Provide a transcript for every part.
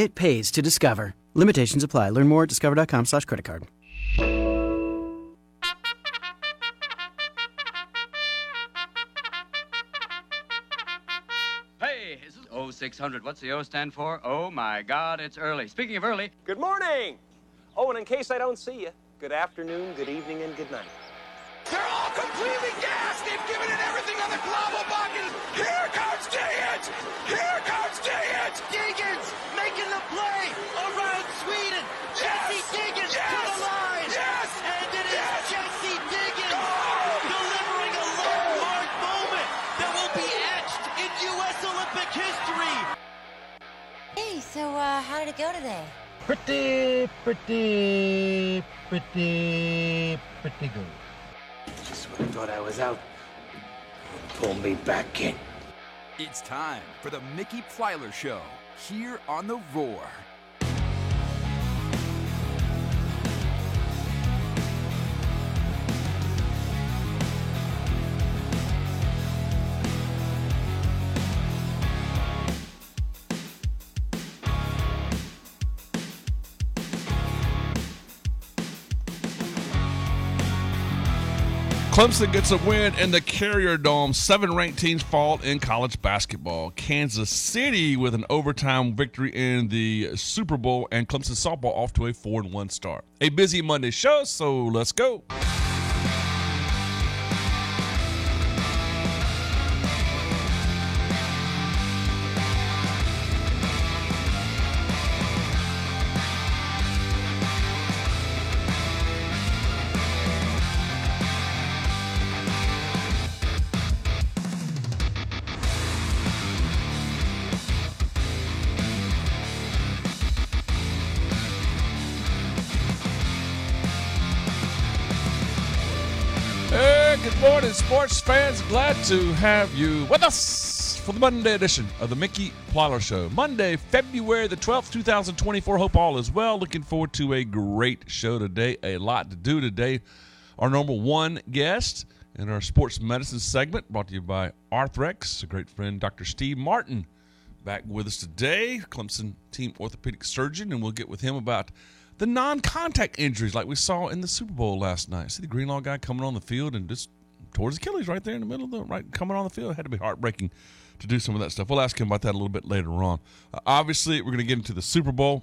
It pays to discover. Limitations apply. Learn more at discover.com slash credit card. Hey, this is 0600. What's the O stand for? Oh my God, it's early. Speaking of early, Good morning. Oh, and in case I don't see you, good afternoon, good evening, and good night. They're all completely gassed. They've given it everything on the Globalbakken. Here comes Diggins. Here comes Diggins. Diggins so uh, how did it go today? Pretty, pretty, pretty, pretty good. Just when I thought I was out, pull me back in. It's time for the Mickey Plyler Show here on the Roar. Clemson gets a win in the Carrier Dome. Seven ranked teams fall in college basketball. Kansas City with an overtime victory in the Super Bowl, and Clemson softball off to a 4 1 start. A busy Monday show, so let's go. Morning, sports fans. Glad to have you with us for the Monday edition of the Mickey Plyler Show. Monday, February the 12th, 2024. Hope all is well. Looking forward to a great show today. A lot to do today. Our number one guest in our sports medicine segment, brought to you by Arthrex, a great friend, Dr. Steve Martin, back with us today, Clemson team orthopedic surgeon, and we'll get with him about the non-contact injuries like we saw in the Super Bowl last night. See the Greenlaw guy coming on the field and just his Achilles right there in the middle of the right coming on the field. It had to be heartbreaking to do some of that stuff. We'll ask him about that a little bit later on. Uh, obviously, we're going to get into the Super Bowl,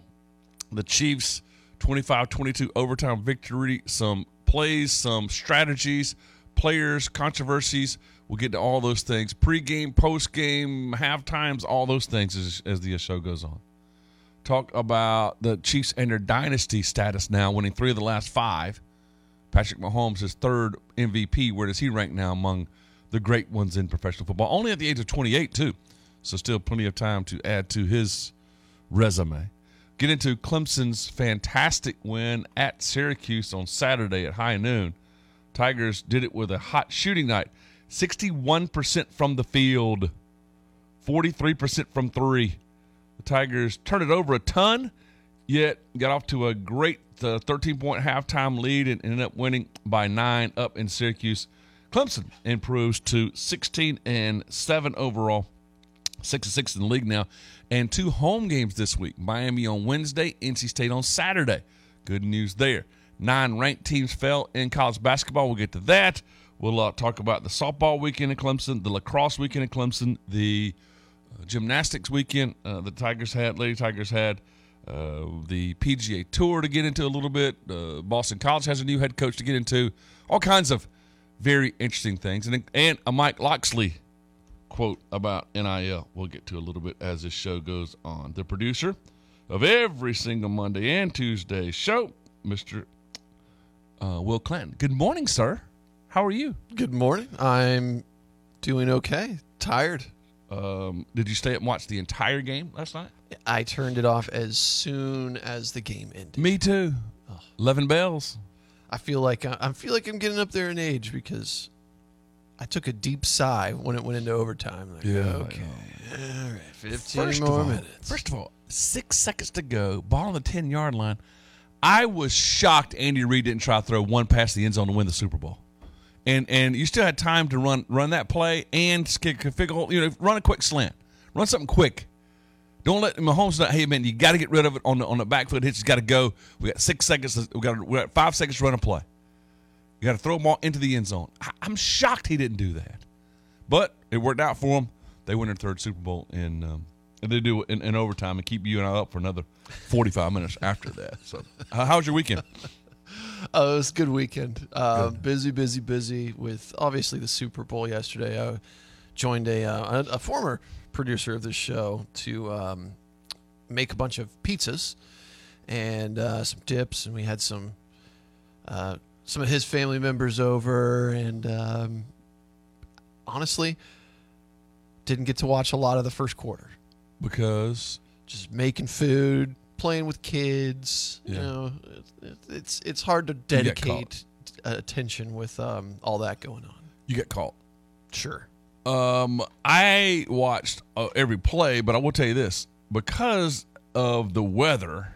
the Chiefs 25-22 overtime victory, some plays, some strategies, players, controversies. We'll get to all those things. Pre-game, post-game, half times, all those things as, as the show goes on talk about the Chiefs and their dynasty status now, winning three of the last five. Patrick Mahomes is third MVP. Where does he rank now among the great ones in professional football? Only at the age of 28, too. So still plenty of time to add to his resume. Get into Clemson's fantastic win at Syracuse on Saturday at high noon. Tigers did it with a hot shooting night. 61% from the field, 43% from three. The Tigers turned it over a ton, yet got off to a great 13 point halftime lead and ended up winning by nine up in Syracuse. Clemson improves to 16 and 7 overall, 6 and 6 in the league now, and two home games this week Miami on Wednesday, NC State on Saturday. Good news there. Nine ranked teams fell in college basketball. We'll get to that. We'll uh, talk about the softball weekend in Clemson, the lacrosse weekend in Clemson, the uh, gymnastics weekend uh, the Tigers had, Lady Tigers had, uh, the PGA Tour to get into a little bit. Uh, Boston College has a new head coach to get into. All kinds of very interesting things, and and a Mike Locksley quote about NIL. We'll get to a little bit as this show goes on. The producer of every single Monday and Tuesday show, Mister uh, Will Clinton. Good morning, sir. How are you? Good morning. I'm doing okay. Tired. Um, did you stay up and watch the entire game last night? I turned it off as soon as the game ended. Me too. Eleven bells. I feel like I, I feel like I'm getting up there in age because I took a deep sigh when it went into overtime. Like, Yeah, okay, all right, fifteen First more all, minutes. First of all, six seconds to go, ball on the ten yard line. I was shocked Andy Reid didn't try to throw one past the end zone to win the Super Bowl. And and you still had time to run run that play and kick a you know, run a quick slant. Run something quick. Don't let Mahomes know. Hey man, you got to get rid of it on the on the back foot hitch. It's got to go. We got six seconds. We got we got five seconds to run a play. You got to throw them all into the end zone. I, I'm shocked he didn't do that, but it worked out for him. They win their third Super Bowl in um, and they do it in, in overtime and keep you and I up for another 45 minutes after that. So, how how was your weekend? Oh, it was a good weekend. Uh, busy, busy, busy with obviously the Super Bowl yesterday. I joined a uh, a, a former producer of this show to um, make a bunch of pizzas and uh, some dips, and we had some uh, some of his family members over, and um, honestly, didn't get to watch a lot of the first quarter. Because just making food, playing with kids. You know, it, it's it's hard to dedicate attention with um, all that going on. You get caught. Sure. Um, I watched uh, every play, but I will tell you this: because of the weather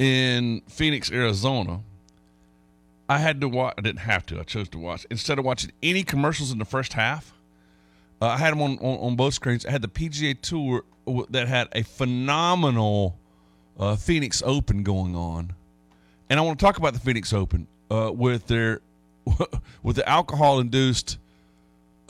in Phoenix, Arizona, I had to watch. I didn't have to. I chose to watch instead of watching any commercials in the first half. Uh, I had them on, on on both screens. I had the PGA Tour that had a phenomenal uh, Phoenix Open going on, and I want to talk about the Phoenix Open uh, with their with the alcohol induced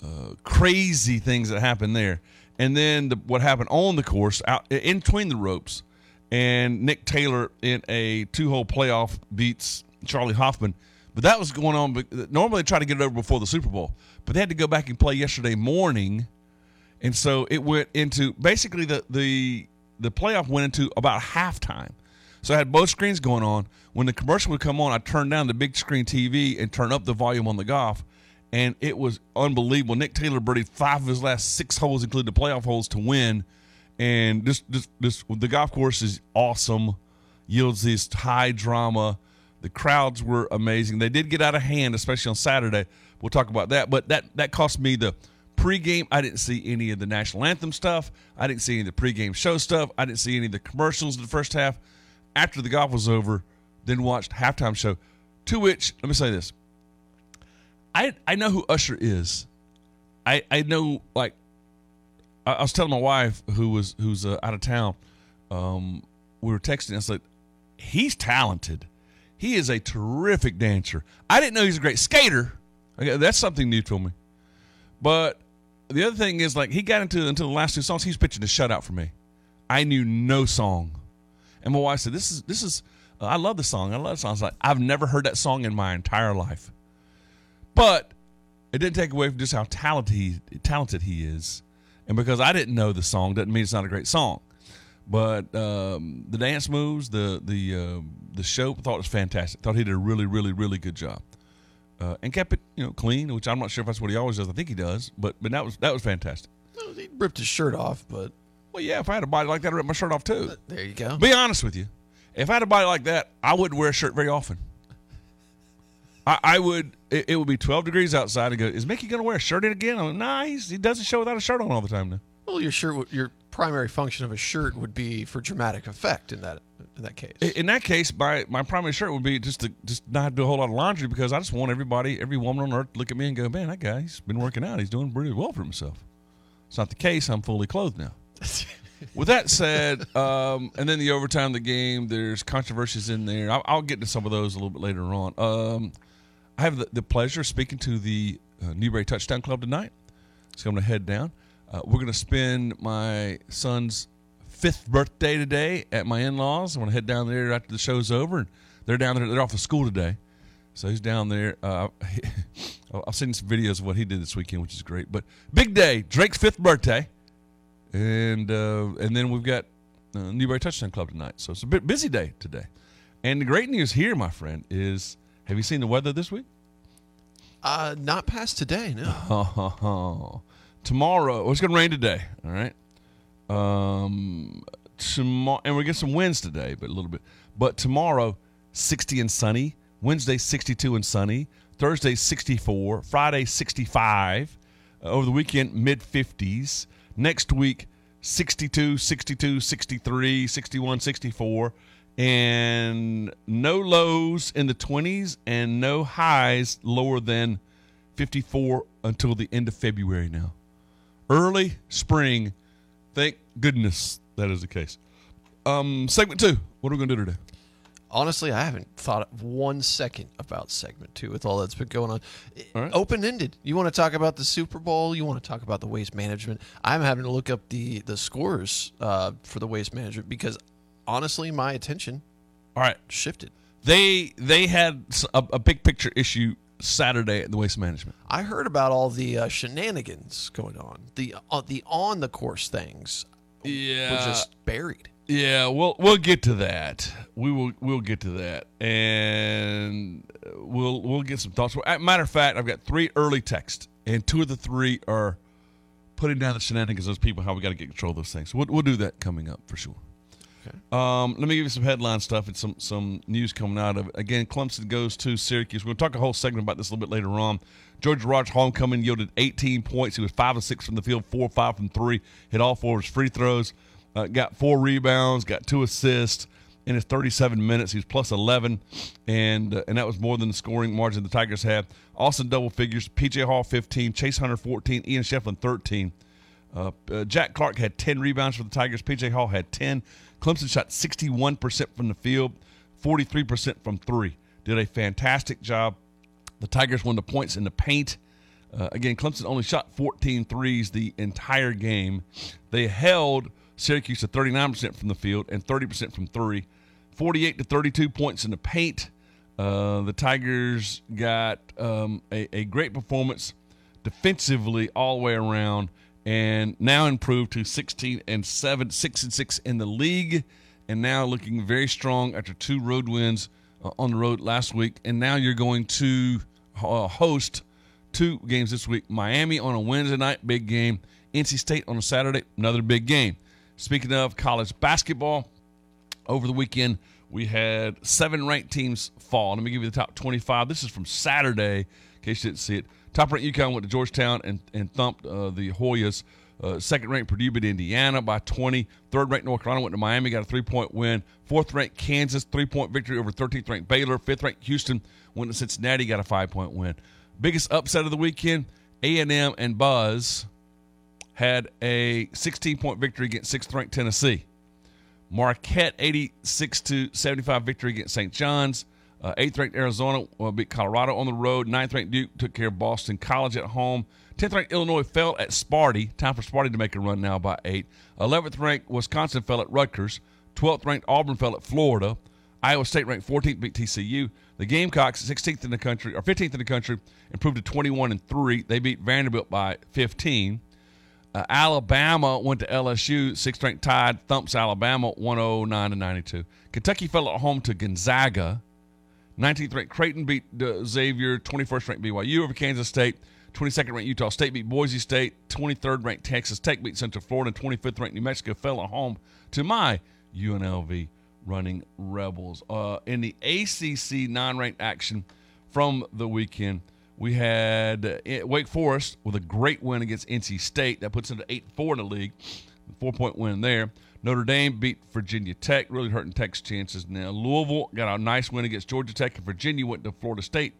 uh, crazy things that happened there, and then the, what happened on the course out in between the ropes, and Nick Taylor in a two hole playoff beats Charlie Hoffman. But that was going on. Normally, they try to get it over before the Super Bowl, but they had to go back and play yesterday morning, and so it went into basically the the the playoff went into about halftime. So I had both screens going on. When the commercial would come on, I turned down the big screen TV and turn up the volume on the golf, and it was unbelievable. Nick Taylor birdied five of his last six holes, including the playoff holes, to win. And this, this, this, the golf course is awesome. Yields this high drama. The crowds were amazing. They did get out of hand, especially on Saturday. We'll talk about that. But that that cost me the pregame. I didn't see any of the national anthem stuff. I didn't see any of the pregame show stuff. I didn't see any of the commercials in the first half. After the golf was over, then watched halftime show. To which, let me say this: I I know who Usher is. I I know like I, I was telling my wife who was who's uh, out of town. Um, we were texting. I said, he's talented. He is a terrific dancer. I didn't know he's a great skater. Okay, that's something new to me. But the other thing is like he got into until the last two songs. He was pitching a shutout for me. I knew no song, and my wife said, "This is this is." Uh, I love the song. I love the song. I like, I've never heard that song in my entire life. But it didn't take away from just how talented he talented he is, and because I didn't know the song doesn't mean it's not a great song. But um, the dance moves, the the uh, the show, I thought it was fantastic. Thought he did a really, really, really good job, uh, and kept it you know clean. Which I'm not sure if that's what he always does. I think he does, but but that was that was fantastic. Well, he ripped his shirt off, but Well, yeah, if I had a body like that, I'd rip my shirt off too. there you go. Be honest with you. If I had a body like that, I wouldn't wear a shirt very often. I, I would. It, it would be 12 degrees outside and go. Is Mickey going to wear a shirt in again? I'm like, nah, he doesn't show without a shirt on all the time now. Well, your shirt, your primary function of a shirt would be for dramatic effect in that in that case. In- In that case, my my primary shirt would be just to just not do a whole lot of laundry because I just want everybody, every woman on earth, to look at me and go, man, that guy, he's been working out. He's doing pretty well for himself. It's not the case. I'm fully clothed now. With that said, um, and then the overtime of the game, there's controversies in there. I'll, I'll get to some of those a little bit later on. Um, I have the, the pleasure of speaking to the uh, Newberry Touchdown Club tonight. So I'm going to head down. Uh, we're going to spend my son's fifth birthday today at my in-laws. I'm going to head down there after the show's over, and they're down there. They're off of school today, so he's down there. Uh, I've seen some videos of what he did this weekend, which is great. But big day, Drake's fifth birthday, and uh, and then we've got uh, Newberry Touchdown Club tonight. So it's a bit busy day today. And the great news here, my friend, is have you seen the weather this week? Uh, not past today, no. tomorrow, well, it's going to rain today. All right. Um, tomorrow, and we get some winds today, but a little bit. But tomorrow, 60 and sunny. Wednesday, 62 and sunny. Thursday, 64. Friday, 65. Uh, over the weekend, mid 50s. Next week, 62, 62, 63, 61, 64. And no lows in the 20s and no highs lower than 54 until the end of February now. Early spring, thank goodness that is the case. Um, segment two. What are we going to do today? Honestly, I haven't thought one second about segment two with all that's been going on. Right. Open ended. You want to talk about the Super Bowl? You want to talk about the waste management? I'm having to look up the the scores uh, for the waste management because honestly, my attention All right. shifted. They they had a big picture issue Saturday at the waste management. I heard about all the uh, shenanigans going on, the uh, the on the course things Yeah. were just buried. Yeah, we'll we'll get to that. We will we'll get to that, and we'll we'll get some thoughts. Matter of fact, I've got three early texts, and two of the three are putting down the shenanigans those people. How we got to get control of those things. We'll we'll do that coming up for sure. Um, let me give you some headline stuff and some some news coming out of it. Again, Clemson goes to Syracuse. We're going to talk a whole segment about this a little bit later on. Joe Girard's homecoming yielded 18 points. He was five of six from the field, four five from three. Hit all four of his free throws. Uh, got four rebounds. Got two assists in his 37 minutes. He's plus 11, and uh, and that was more than the scoring margin the Tigers had. Austin double figures. PJ Hall 15, Chase Hunter 14, Ian Schieffelin 13. Uh, uh, Jack Clark had 10 rebounds for the Tigers. PJ Hall had 10. Clemson shot 61% from the field, 43% from three. Did a fantastic job. The Tigers won the points in the paint. Uh, again, Clemson only shot 14 threes the entire game. They held Syracuse to 39% from the field and 30% from three. 48 to 32 points in the paint. Uh, the Tigers got um, a, a great performance defensively all the way around and now improved to 16 and 7 6 and 6 in the league and now looking very strong after two road wins uh, on the road last week. And now you're going to uh, host two games this week. Miami on a wednesday night big game. Nc state on a saturday another big game. Speaking of college basketball over the weekend we had seven ranked teams fall. Let me give you the top 25 this is from saturday in case you didn't see it top ranked UConn went to Georgetown and, and thumped uh, the Hoyas. Uh, second ranked Purdue beat Indiana by 20. Third ranked North Carolina went to Miami, got a three point win. Fourth ranked Kansas, three point victory over 13th ranked Baylor. Fifth ranked Houston went to Cincinnati, got a five point win. Biggest upset of the weekend, A&M and Buzz had a 16 point victory against sixth ranked Tennessee. Marquette 86 to 75 victory against St. John's. Uh, eighth ranked Arizona uh, beat Colorado on the road. Ninth ranked Duke took care of Boston College at home. Tenth ranked Illinois fell at Sparty. Time for Sparty to make a run now by eight. Eleventh ranked Wisconsin fell at Rutgers. Twelfth ranked Auburn fell at Florida. Iowa State ranked 14th beat TCU. The Gamecocks 16th in the country or 15th in the country improved to 21 and three. They beat Vanderbilt by 15. Uh, Alabama went to LSU, sixth ranked Tide thumps Alabama 109 to 92. Kentucky fell at home to Gonzaga. 19th ranked Creighton beat uh, Xavier. 21st ranked BYU over Kansas State. 22nd ranked Utah State beat Boise State. 23rd ranked Texas Tech beat Central Florida. And 25th ranked New Mexico fell at home to my UNLV running Rebels. Uh, in the ACC non ranked action from the weekend, we had uh, Wake Forest with a great win against NC State. That puts them to 8 4 in the league. Four point win there. Notre Dame beat Virginia Tech, really hurting Tech's chances now. Louisville got a nice win against Georgia Tech, and Virginia went to Florida State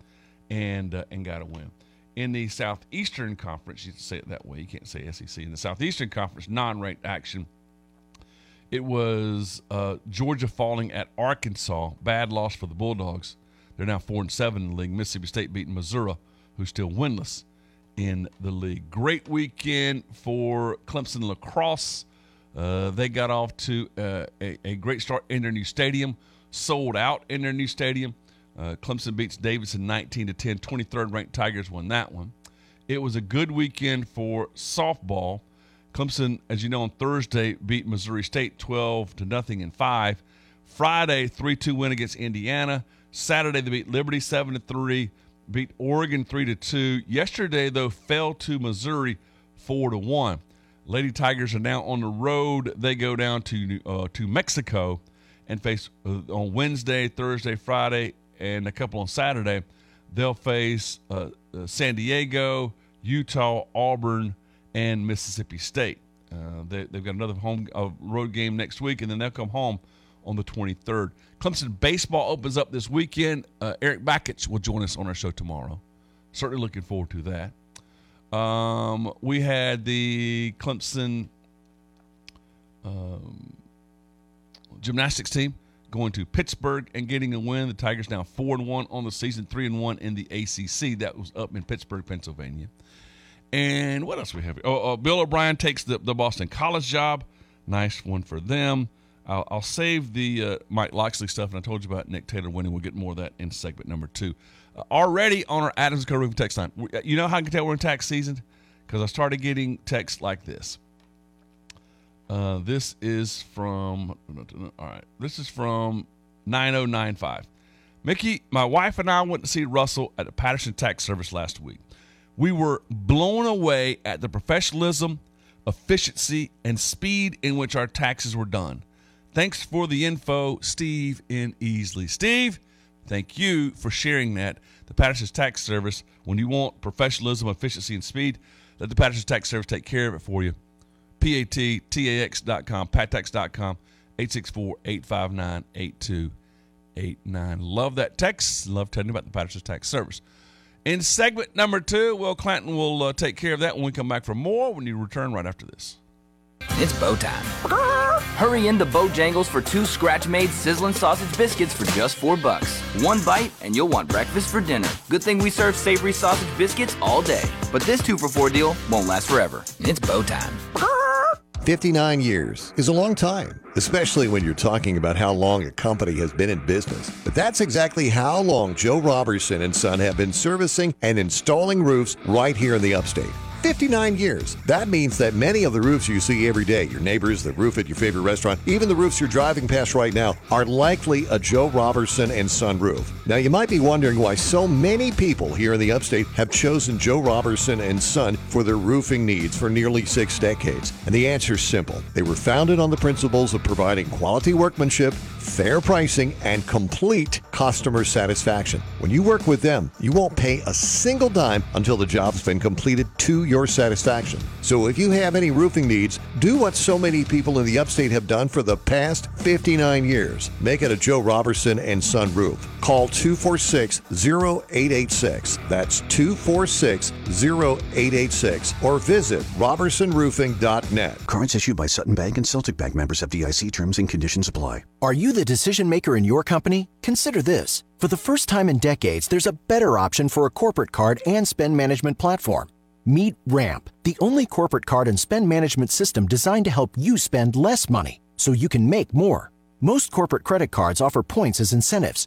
and uh, and got a win. In the Southeastern Conference, you can say it that way. You can't say SEC. In the Southeastern Conference, non-ranked action, it was uh, Georgia falling at Arkansas. Bad loss for the Bulldogs. They're now four and seven in the league. Mississippi State beating Missouri, who's still winless in the league. Great weekend for Clemson lacrosse. Uh, they got off to uh, a, a, great start in their new stadium, sold out in their new stadium. Uh, Clemson beats Davidson 19 to 10. 23rd ranked Tigers won that one. It was a good weekend for softball. Clemson, as you know, on Thursday beat Missouri State 12 to nothing in five. Friday, 3 2 win against Indiana. Saturday, they beat Liberty 7 to 3, beat Oregon 3 to 2. Yesterday, though, fell to Missouri 4 to 1. Lady Tigers are now on the road. They go down to uh, to Mexico and face uh, on Wednesday, Thursday, Friday, and a couple on Saturday. They'll face uh, San Diego, Utah, Auburn, and Mississippi State. Uh, they, have got another home road game next week, and then they'll come home on the 23rd. Clemson baseball opens up this weekend. Uh, Erik Bakich will join us on our show tomorrow. Certainly looking forward to that. Um, we had the Clemson um, gymnastics team going to Pittsburgh and getting a win. The Tigers now four and one on the season, three and one in the ACC. That was up in Pittsburgh, Pennsylvania. And what else we have? Oh, uh, Bill O'Brien takes the, the Boston College job. Nice one for them. I'll, I'll save the uh, Mike Locksley stuff, and I told you about Nick Taylor winning. We'll get more of that in segment number two. Uh, already on our Adams Co. Roofing text line. uh, You know how I can tell we're in tax season? Because I started getting texts like this. Uh, this is from, all right, this is from 9095. Mickey, my wife and I went to see Russell at the Patterson Tax Service last week. We were blown away at the professionalism, efficiency, and speed in which our taxes were done. Thanks for the info, Steve in Easley. Steve, thank you for sharing that. The Patterson's Tax Service, when you want professionalism, efficiency, and speed, let the Patterson's Tax Service take care of it for you. P-A-T-T-A-X.com, pattax.com, 864-859-8289. Love that text. Love telling you about the Patterson's Tax Service. In segment number two, Will Clanton will uh, take care of that when we come back for more. when you return right after this. It's bow time. Hurry into Bojangles for two scratch-made sizzling sausage biscuits for just four bucks. One bite and you'll want breakfast for dinner. Good thing we serve savory sausage biscuits all day. But this two for four deal won't last forever. It's bow time. 59 years is a long time, especially when you're talking about how long a company has been in business. But that's exactly how long Joe Robertson and Son have been servicing and installing roofs right here in the upstate. 59 years. That means that many of the roofs you see every day, your neighbors, the roof at your favorite restaurant, even the roofs you're driving past right now, are likely a Joe Robertson and Son roof. Now, you might be wondering why so many people here in the upstate have chosen Joe Robertson and Son for their roofing needs for nearly six decades. And the answer is simple. They were founded on the principles of providing quality workmanship, fair pricing, and complete customer satisfaction. When you work with them, you won't pay a single dime until the job's been completed to your satisfaction. So if you have any roofing needs, do what so many people in the upstate have done for the past 59 years. Make it a Joe Robertson and Son roof. Call 246 0886. That's 246 0886 or visit robertsonroofing.net. Cards issued by Sutton Bank and Celtic Bank members FDIC terms and conditions apply. Are you the decision maker in your company? Consider this. For the first time in decades, there's a better option for a corporate card and spend management platform. Meet Ramp, the only corporate card and spend management system designed to help you spend less money so you can make more. Most corporate credit cards offer points as incentives,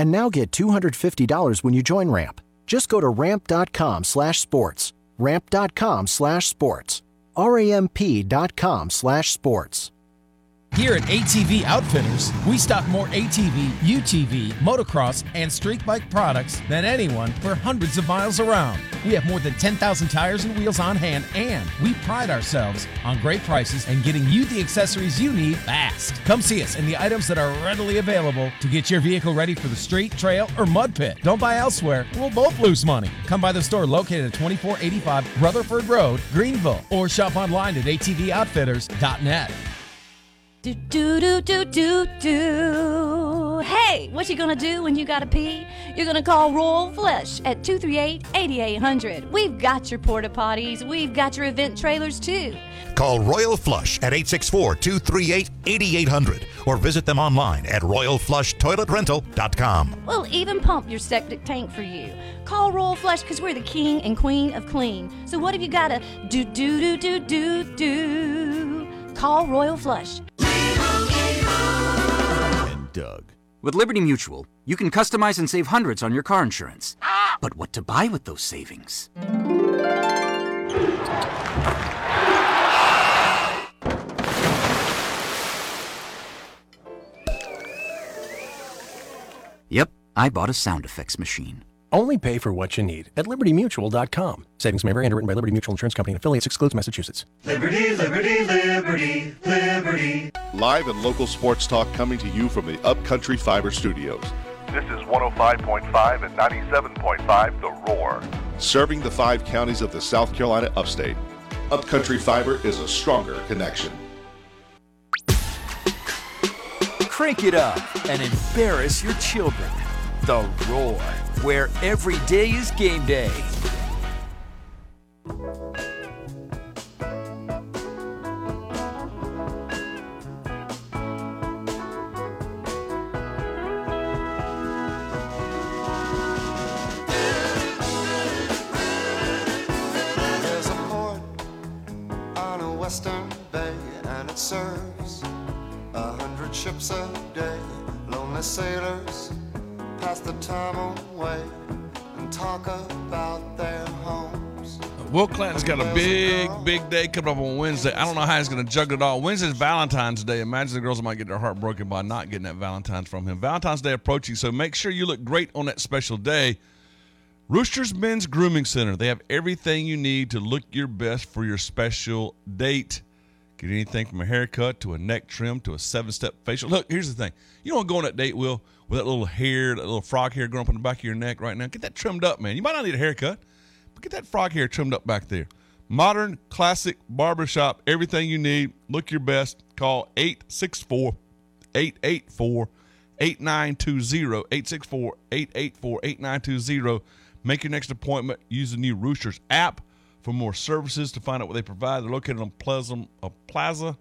And now get $250 when you join Ramp. Just go to ramp.com slash sports. Ramp.com slash sports. R-A-M-P.com slash sports. Here at ATV Outfitters, we stock more ATV, UTV, motocross, and street bike products than anyone for hundreds of miles around. We have more than 10,000 tires and wheels on hand, and we pride ourselves on great prices and getting you the accessories you need fast. Come see us and the items that are readily available to get your vehicle ready for the street, trail, or mud pit. Don't buy elsewhere, we'll both lose money. Come by the store located at 2485 Rutherford Road, Greenville, or shop online at atvoutfitters.net. Do do do do do do. Hey, what you gonna do when you gotta pee? You're gonna call Royal Flush at 238-8800. We've got your porta potties. We've got your event trailers too. Call Royal Flush at 864-238-8800 or visit them online at royalflushtoiletrental.com. We'll even pump your septic tank for you. Call Royal Flush because we're the king and queen of clean. So what have you gotta do do do do do do? Call Royal Flush. Doug. With Liberty Mutual, you can customize and save hundreds on your car insurance. But what to buy with those savings? Yep, I bought a sound effects machine. Only pay for what you need at libertymutual.com. Savings may vary. Underwritten by Liberty Mutual Insurance Company and affiliates. Excludes Massachusetts. Liberty, liberty, liberty, liberty. Live and local sports talk coming to you from the Upcountry Fiber Studios. This is 105.5 and 97.5 The Roar. Serving the five counties of the South Carolina upstate. Upcountry Fiber is a stronger connection. Crank it up and embarrass your children. The Roar, where every day is game day. There's a port on a western bay, and it serves a hundred ships a day. Lonely sailors pass the time away and talk about their homes. Will Clinton's got a big, big day coming up on Wednesday. I don't know how he's going to juggle it all. Wednesday's Valentine's Day. Imagine the girls might get their heart broken by not getting that Valentine's from him. Valentine's Day approaching, so make sure you look great on that special day. Roosters Men's Grooming Center. They have everything you need to look your best for your special date. Get anything from a haircut to a neck trim to a seven step facial. Look, here's the thing. You don't want to go on that date, Will, with that little hair, that little frog hair growing up on the back of your neck right now. Get that trimmed up, man. You might not need a haircut, but get that frog hair trimmed up back there. Modern, classic barbershop, everything you need. Look your best. Call 864 884 8920. 864 884 8920. Make your next appointment. Use the new Roosters app for more services to find out what they provide. They're located on Pleasant, uh, Plaza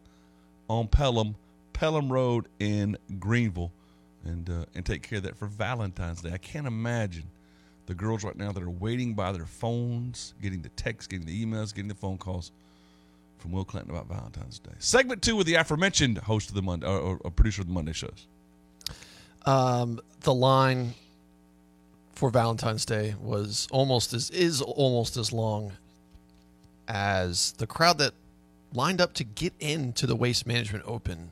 on Pelham, Pelham Road in Greenville, and uh, and take care of that for Valentine's Day. I can't imagine the girls right now that are waiting by their phones, getting the texts, getting the emails, getting the phone calls from Will Clinton about Valentine's Day. Segment two with the aforementioned host of the Monday, or, or producer of the Monday shows. Um, the line for Valentine's Day was almost as is almost as long as the crowd that lined up to get into the Waste Management Open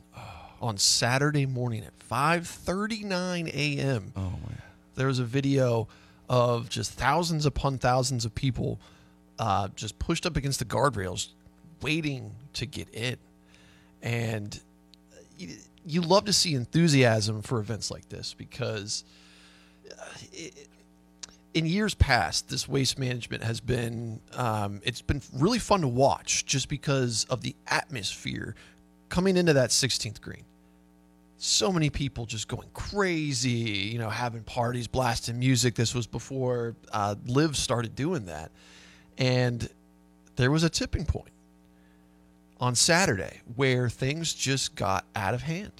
on Saturday morning at 5:39 a.m. Oh man. There was a video of just thousands upon thousands of people uh, just pushed up against the guardrails waiting to get in. And you, you love to see enthusiasm for events like this because uh, it, in years past, this waste management has been um, it's been really fun to watch just because of the atmosphere coming into that 16th green. So many people just going crazy, you know, having parties, blasting music. This was before uh, Live started doing that, and there was a tipping point on Saturday where things just got out of hand.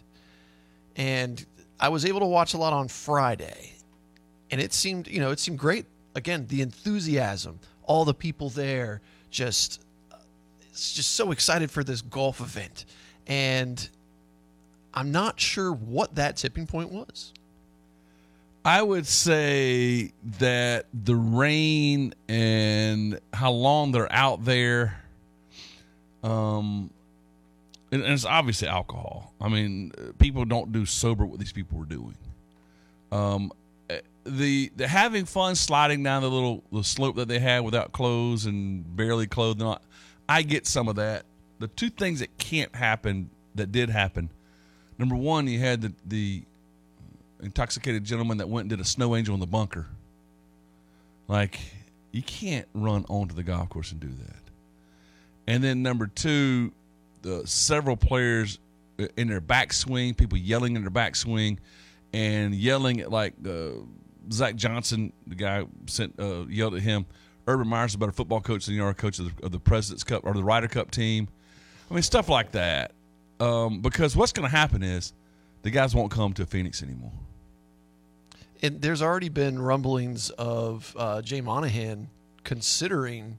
And I was able to watch a lot on Friday, and it seemed, you know, it seemed great. Again, the enthusiasm, all the people there, just, it's just so excited for this golf event, and I'm not sure what that tipping point was. I would say that the rain and how long they're out there, um, and, and it's obviously alcohol. I mean, people don't do sober what these people were doing. Um, the the having fun sliding down the little the slope that they had without clothes and barely clothed. all- I get some of that. The two things that can't happen that did happen. Number one, you had the the intoxicated gentleman that went and did a snow angel in the bunker. Like, you can't run onto the golf course and do that. And then number two, the several players in their backswing, people yelling in their backswing, and yelling at like uh, Zach Johnson, the guy sent uh, yelled at him. Urban Meyer's a better football coach than you are a coach of the, of the President's Cup or the Ryder Cup team. I mean, stuff like that. Um, because what's going to happen is the guys won't come to Phoenix anymore. And there's already been rumblings of uh, Jay Monahan considering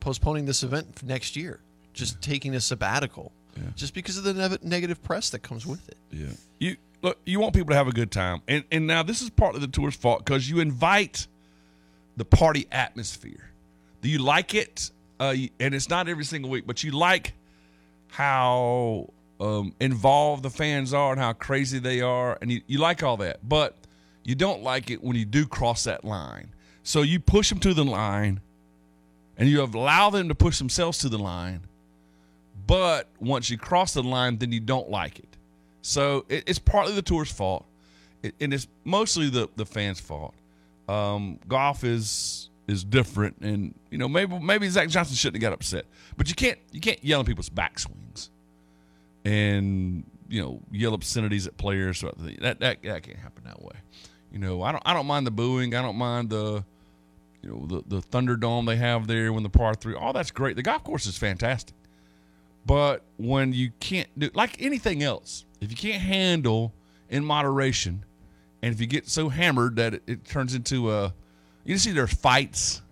postponing this event for next year, just taking a sabbatical, just because of the ne- negative press that comes with it. Yeah. You look. You want people to have a good time, and and now this is partly the tour's fault because you invite the party atmosphere. Do you like it? Uh, and it's not every single week, but you like how um, involved the fans are and how crazy they are, and you, you like all that. But You don't like it when you do cross that line. So you push them to the line, and you allow them to push themselves to the line. But once you cross the line, then you don't like it. So it, it's partly the tour's fault, it, and it's mostly the the fans' fault. Um, golf is is different, and you know maybe maybe Zach Johnson shouldn't have got upset, but you can't you can't yell at people's backswings, and you know yell obscenities at players. That that that can't happen that way. You know I don't I don't mind the booing. I don't mind the you know the the Thunderdome they have there when the par three. All that's great. The golf course is fantastic, but when you can't do like anything else, if you can't handle in moderation, and if you get so hammered that it, it turns into a you see there's fights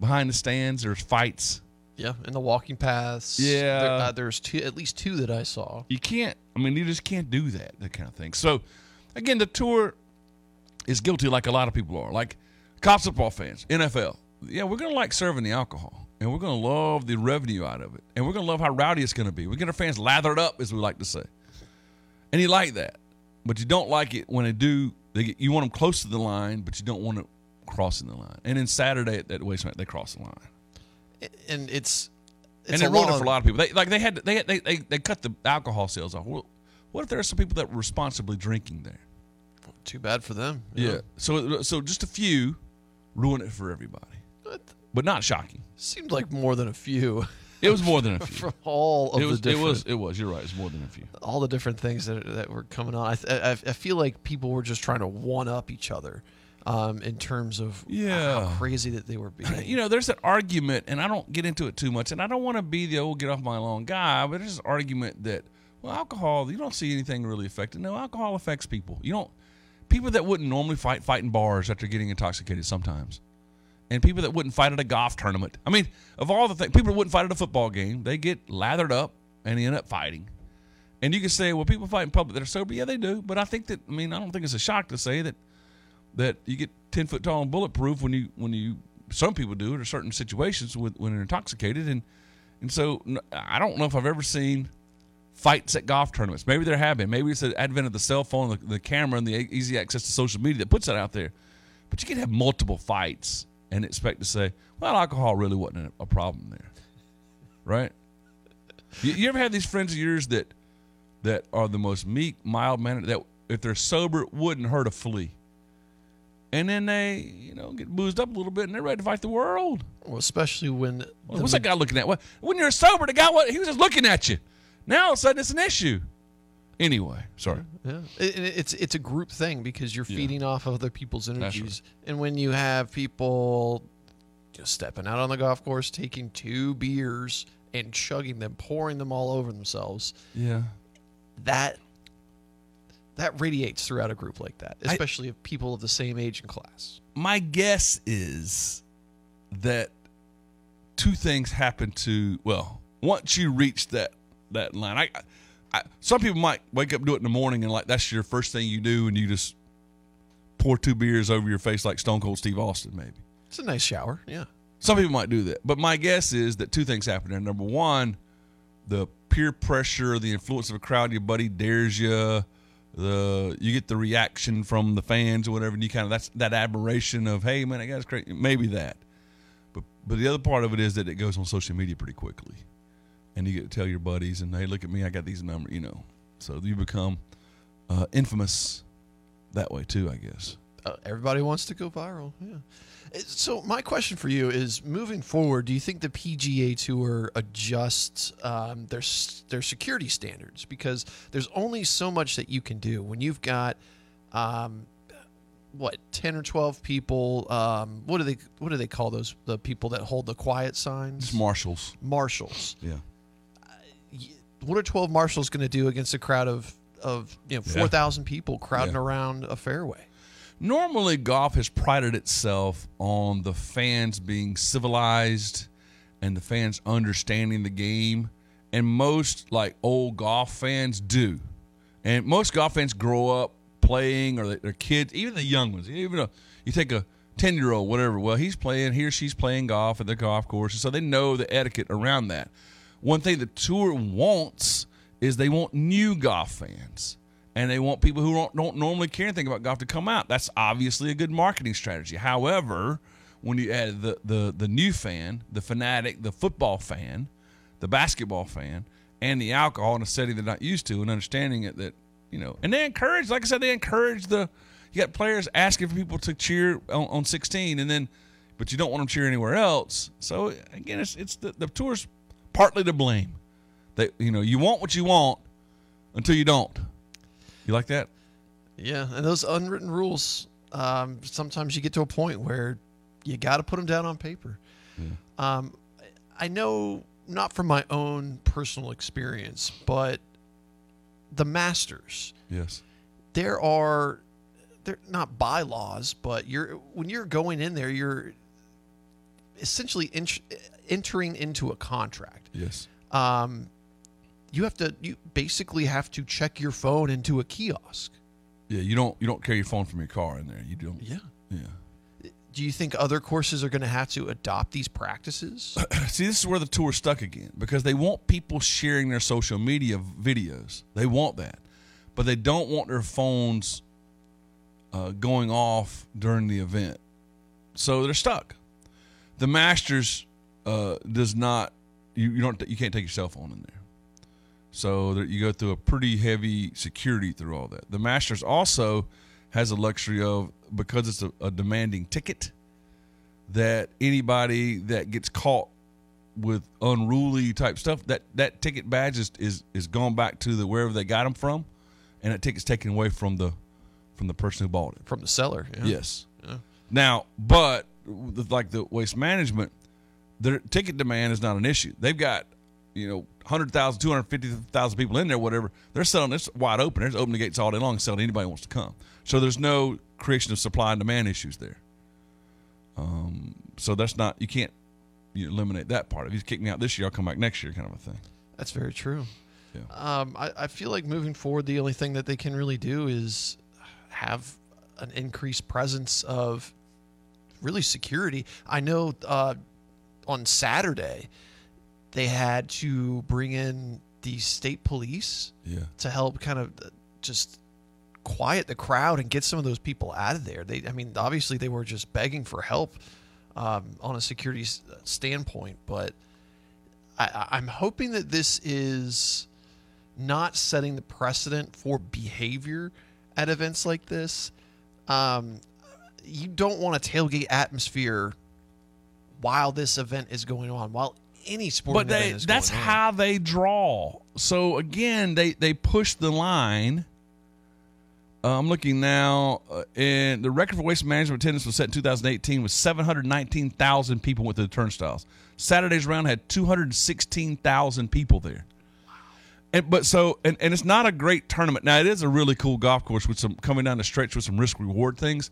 behind the stands. There's fights. Yeah, in the walking paths. Yeah. There- uh, there's two, at least two that I saw. You can't. I mean, you just can't do that. That kind of thing. So, again, the tour is guilty, like a lot of people are. Like college football fans, NFL. Yeah, we're gonna like serving the alcohol, and we're gonna love the revenue out of it, and we're gonna love how rowdy it's gonna be. We get our fans lathered up, as we like to say, and you like that, but you don't like it when they do. They get, you want them close to the line, but you don't want them crossing the line. And then Saturday at that waste they cross the line. And it's, it's and it ruined it for a lot of people. They like they had they they they, they cut the alcohol sales off. Well, what if there are some people that were responsibly drinking there? Too bad for them. Yeah. So so just a few ruin it for everybody. But not shocking. Seemed like more than a few. It was more than a few. For all of it was the different, it was it was. You're right. It's more than a few. all the different things that that were coming on. I, I, I feel like people were just trying to one up each other, um, in terms of Yeah. how crazy that they were being. You know, there's an argument, and I don't get into it too much, and I don't want to be the old get off my lawn guy, but there's an argument that well, alcohol, you don't see anything really affected. No, alcohol affects people. You don't people that wouldn't normally fight fight in bars after getting intoxicated sometimes. And people that wouldn't fight at a golf tournament. I mean, of all the things, people that wouldn't fight at a football game, they get lathered up and they end up fighting. And you can say, well, people fight in public that are sober. Yeah, they do. But I think that, I mean, I don't think it's a shock to say that that you get ten foot tall and bulletproof when you when you some people do it in certain situations with, when they're intoxicated and and so I don't know if I've ever seen fights at golf tournaments. Maybe there have been. Maybe it's the advent of the cell phone, the, the camera, and the easy access to social media that puts that out there. But you can have multiple fights and expect to say, well, alcohol really wasn't a, a problem there, right? You, you ever have these friends of yours that that are the most meek, mild mannered that if they're sober it wouldn't hurt a flea, and then they you know get boozed up a little bit and they're ready to fight the world. Well, especially when Well, what's that guy looking at? What when you're sober, the guy what he was just looking at you. Now all of a sudden it's an issue. Anyway, sorry. Yeah, it, it- it's it's a group thing because you're feeding off of other people's energies, and when you have people just stepping out on the golf course, taking two beers and chugging them, pouring them all over themselves, Yeah. that that radiates throughout a group like that, I- especially of people of the same age and class. My guess is that two things happen to well, once you reach that that line, I, I some people might wake up do it in the morning and like that's your first thing you do, and you just pour two beers over your face like Stone Cold Steve Austin, maybe. It's a nice shower, yeah. Some people might do that, but my guess is that two things happen there. Number one, the peer pressure, the influence of a crowd, your buddy dares you, the you get the reaction from the fans or whatever, and you kind of that's that admiration of hey man, that guy's crazy. Maybe that, but but the other part of it is that it goes on social media pretty quickly, and you get to tell your buddies and hey, look at me, I got these numbers, you know. So you become uh, infamous that way too, I guess. Uh, everybody wants to go viral. Yeah. Uh, So my question for you is: Moving forward, do you think the PGA Tour adjusts um, their their security standards because there's only so much that you can do when you've got um, what ten or twelve people? Um, what do they what do they call those the people that hold the quiet signs? It's marshals. Marshals. Yeah. What are twelve marshals going to do against a crowd of of you know Yeah. four thousand people crowding Yeah. around a fairway? Normally, golf has prided itself on the fans being civilized and the fans understanding the game. And most, like old golf fans, do. And most golf fans grow up playing, or their kids, even the young ones. Even a, you take a 10 year old, whatever, well, he's playing, he or she's playing golf at the golf course. And so they know the etiquette around that. One thing the tour wants is they want new golf fans. And they want people who don't, don't normally care anything about golf to come out. That's obviously a good marketing strategy. However, when you add the the the new fan, the fanatic, the football fan, the basketball fan, and the alcohol in a setting they're not used to, and understanding it that you know, and they encourage, like I said, they encourage the. You got players asking for people to cheer on, on 16, and then, but you don't want them to cheer anywhere else. So again, it's it's the, the tour's partly to blame. That you know, you want what you want until you don't. You like that? Yeah, and those unwritten rules, um, sometimes you get to a point where you got to put them down on paper. Um, I know not from my own personal experience, but the Masters, Yes. there are they're not bylaws, but you're when you're going in there, you're essentially in, entering into a contract. Yes. Um, you have to you basically have to check your phone into a kiosk. Yeah, you don't you don't carry your phone from your car in there. You don't. Yeah. Yeah. Do you think other courses are going to have to adopt these practices? See, this is where the tour's stuck again because they want people sharing their social media videos. They want that, but they don't want their phones uh, going off during the event. So they're stuck. The Masters uh, does not. You, you don't. You can't take your cell phone in there. So there, you go through a pretty heavy security through all that. The Masters also has a luxury of because it's a, a demanding ticket that anybody that gets caught with unruly type stuff that that ticket badge is is, is gone back to the wherever they got them from, and that ticket's taken away from the from the person who bought it from the seller. yeah. Yes. Yeah. Now, but like the waste management, their ticket demand is not an issue. They've got you know 100,000, 250,000 people in there, whatever. They're selling this wide open. They're opening the gates all day long and selling anybody who wants to come. So there's no creation of supply and demand issues there. Um, so that's not you can't you eliminate that part. If you kick me out this year, I'll come back next year, kind of a thing. That's very true. Um, I, I feel like moving forward, the only thing that they can really do is have an increased presence of really security. I know uh, on Saturday they had to bring in the state police Yeah. to help kind of uh, just quiet the crowd and get some of those people out of there. They, I mean, obviously they were just begging for help um, on a security s- standpoint, but I- I'm hoping that this is not setting the precedent for behavior at events like this. Um, you don't want a tailgate atmosphere while this event is going on, while any sporting but they that's on. how they draw. So again, they they push the line. Uh, I'm looking now, uh, and the record for waste management attendance was set in 2018 with 719,000 people went to the turnstiles. Saturday's round had 216,000 people there. And but so and, and it's not a great tournament. Now it is a really cool golf course with some coming down the stretch with some risk reward things,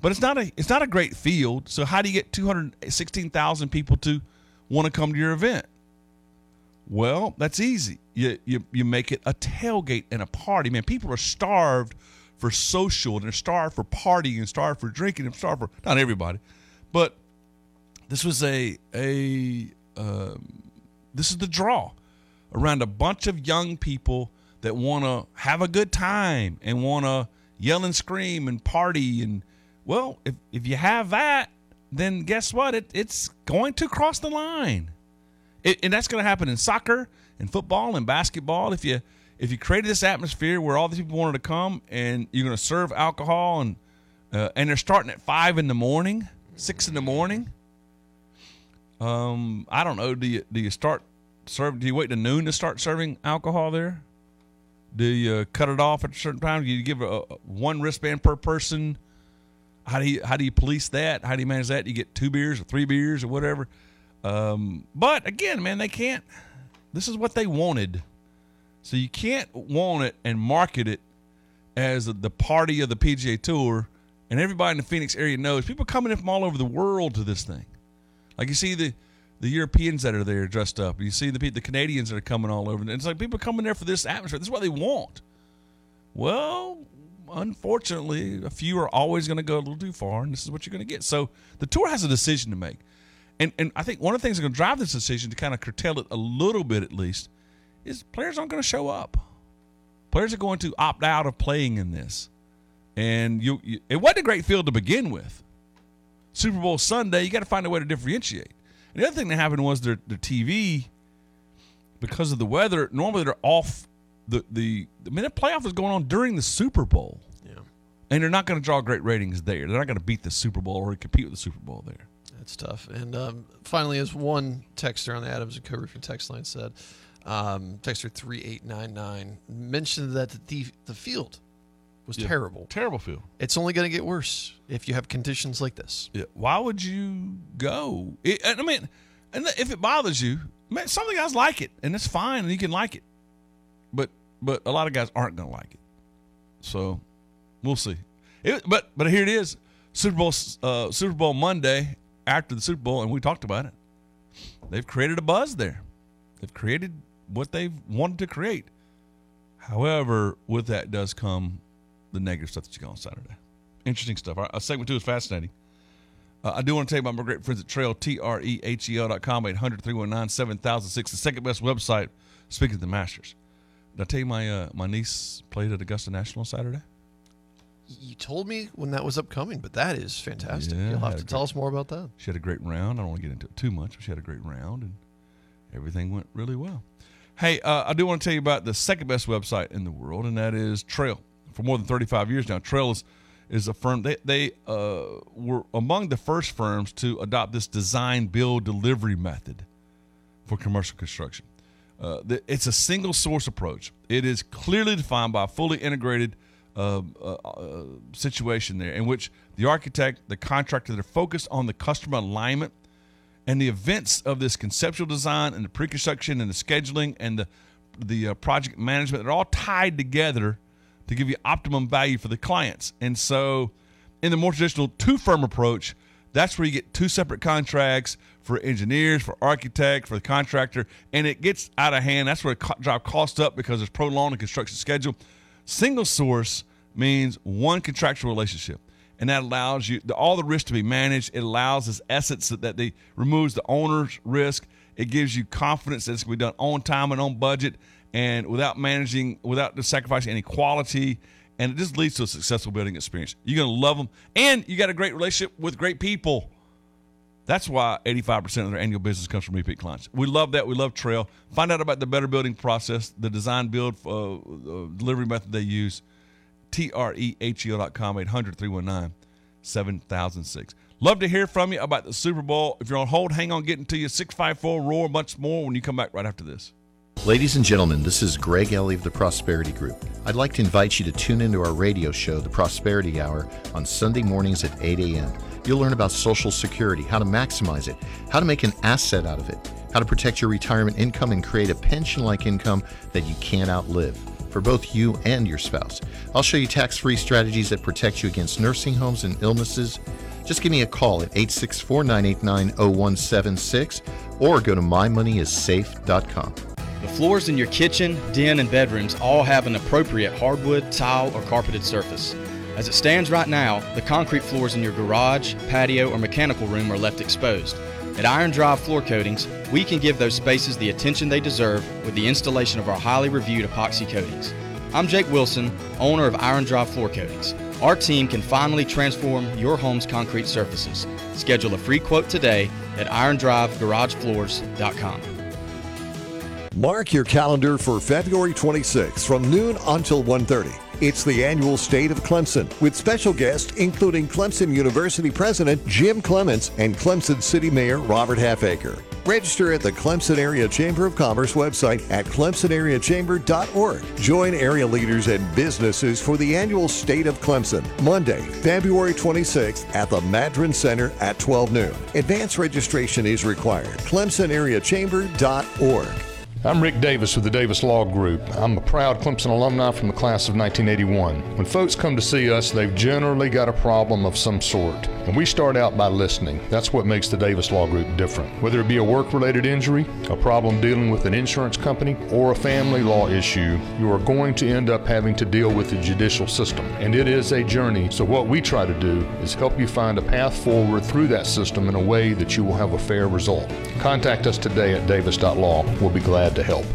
but it's not a it's not a great field. So how do you get 216,000 people to want to come to your event? Well, that's easy. You, you you make it a tailgate and a party. Man, people are starved for social and they're starved for partying and starved for drinking and starved for not everybody, but this was a a um, this is the draw around a bunch of young people that want to have a good time and want to yell and scream and party and well if if you have that then guess what? It, it's going to cross the line. It, and that's going to happen in soccer and football and basketball. If you if you created this atmosphere where all these people wanted to come and you're going to serve alcohol and uh, and they're starting at five in the morning six in the morning um i don't know do you do you start serve do you wait to noon to start serving alcohol there? Do you cut it off at a certain time? Do you give a, a one wristband per person how do you how do you police that how do you manage that you get two beers or three beers or whatever um, but again man they can't this is what they wanted so you can't want it and market it as the party of the pga tour and everybody in the phoenix area knows people coming in from all over the world to this thing like you see the the Europeans that are there dressed up. You see the the Canadians that are coming all over. And it's like people coming there for this atmosphere. This is what they want. Well, unfortunately, a few are always going to go a little too far, and this is what you're going to get. So the tour has a decision to make, and and I think one of the things that's going to drive this decision to kind of curtail it a little bit at least is players aren't going to show up. Players are going to opt out of playing in this, and you, you it wasn't a great field to begin with. Super Bowl Sunday, you got to find a way to differentiate. And the other thing that happened was their their TV, because of the weather, normally they're off. The the I mean, playoff is going on during the Super Bowl. Yeah. And they're not going to draw great ratings there. They're not going to beat the Super Bowl or compete with the Super Bowl there. That's tough. And um, finally, as one texter on the Adams and Co. Roofing text line said, um, texter three eight nine nine mentioned that the the field was Yeah. terrible. Terrible field. It's only going to get worse if you have conditions like this. Yeah. Why would you go? It, I mean, and if it bothers you, man, some of the guys like it, and it's fine, and you can like it. But but a lot of guys aren't going to like it. So we'll see. It, but but here it is, Super Bowl uh, Super Bowl Monday after the Super Bowl, and we talked about it. They've created a buzz there. They've created what they've wanted to create. However, with that does come the negative stuff that you got on Saturday. Interesting stuff. Right, uh, segment two is fascinating. Uh, I do want to tell you about my great friends at Trail, T R E H E L dot com, 800 319 7006, the second best website. Speaking of the Masters, did I tell you my uh, my niece played at Augusta National on Saturday? You told me when that was upcoming, but that is fantastic. Yeah, You'll have to tell us more about that. She had a great round. I don't want to get into it too much, but she had a great round, and everything went really well. Hey, uh, I do want to tell you about the second best website in the world, and that is Trail. For more than 35 years now, Trail is, is a firm. They, they uh, were among the first firms to adopt this design, build, delivery method for commercial construction. Uh, it's a single source approach. It is clearly defined by a fully integrated uh, uh, uh, situation there, in which the architect, the contractor, they're focused on the customer alignment and the events of this conceptual design and the pre-construction and the scheduling and the the uh, project management they're all tied together to give you optimum value for the clients. And so, in the more traditional two firm approach, that's where you get two separate contracts for engineers, for architect, for the contractor, and it gets out of hand. That's where the co- job costs up because there's prolonged construction schedule. Single source means one contractual relationship, and that allows you the, all the risk to be managed. It allows this essence that, that they removes the owner's risk. It gives you confidence that it's going to be done on time and on budget, and without managing, without the sacrificing any quality. And it just leads to a successful building experience. You're going to love them, and you got a great relationship with great people. That's why 85% of their annual business comes from repeat clients. We love that. We love Trail. Find out about the better building process, the design build uh, delivery method they use. T R E H E O dot com, 800 319 7006. Love to hear from you about the Super Bowl. If you're on hold, hang on getting to you. 654 Roar, much more when you come back right after this. Ladies and gentlemen, this is Greg Ellie of the Prosperity Group. I'd like to invite you to tune into our radio show, The Prosperity Hour, on Sunday mornings at 8 a.m. You'll learn about Social Security, how to maximize it, how to make an asset out of it, how to protect your retirement income and create a pension like income that you can't outlive for both you and your spouse. I'll show you tax free strategies that protect you against nursing homes and illnesses. Just give me a call at 864 989 0176 or go to mymoneyissafe.com. The floors in your kitchen, den, and bedrooms all have an appropriate hardwood, tile, or carpeted surface. As it stands right now, the concrete floors in your garage, patio, or mechanical room are left exposed. At Iron Drive Floor Coatings, we can give those spaces the attention they deserve with the installation of our highly reviewed epoxy coatings. I'm Jake Wilson, owner of Iron Drive Floor Coatings. Our team can finally transform your home's concrete surfaces. Schedule a free quote today at irondrivegaragefloors.com. Mark your calendar for February 26th from noon until 1:30. It's the annual State of Clemson with special guests including Clemson University President Jim Clements and Clemson City Mayor Robert Halfacre. Register at the Clemson Area Chamber of Commerce website at clemsonareachamber.org. Join area leaders and businesses for the annual State of Clemson, Monday, February 26th at the Madren Center at 12 noon. Advance registration is required. clemsonareachamber.org. I'm Rick Davis with the Davis Law Group. I'm a proud Clemson alumni from the class of 1981. When folks come to see us, they've generally got a problem of some sort. And we start out by listening. That's what makes the Davis Law Group different. Whether it be a work related injury, a problem dealing with an insurance company, or a family law issue, you are going to end up having to deal with the judicial system. And it is a journey, so what we try to do is help you find a path forward through that system in a way that you will have a fair result. Contact us today at davis.law. We'll be glad to help.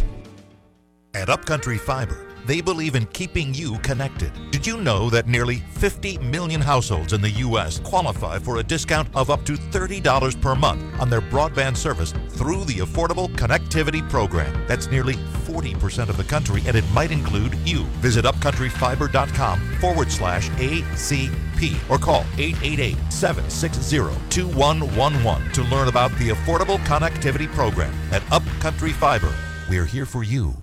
At Upcountry Fiber, They believe in keeping you connected. Did you know that nearly 50 million households in the U.S. qualify for a discount of up to $30 per month on their broadband service through the Affordable Connectivity Program? That's nearly 40% of the country, and it might include you. Visit upcountryfiber.com forward slash ACP or call 888 760 2111 to learn about the Affordable Connectivity Program at Upcountry Fiber. We're here for you.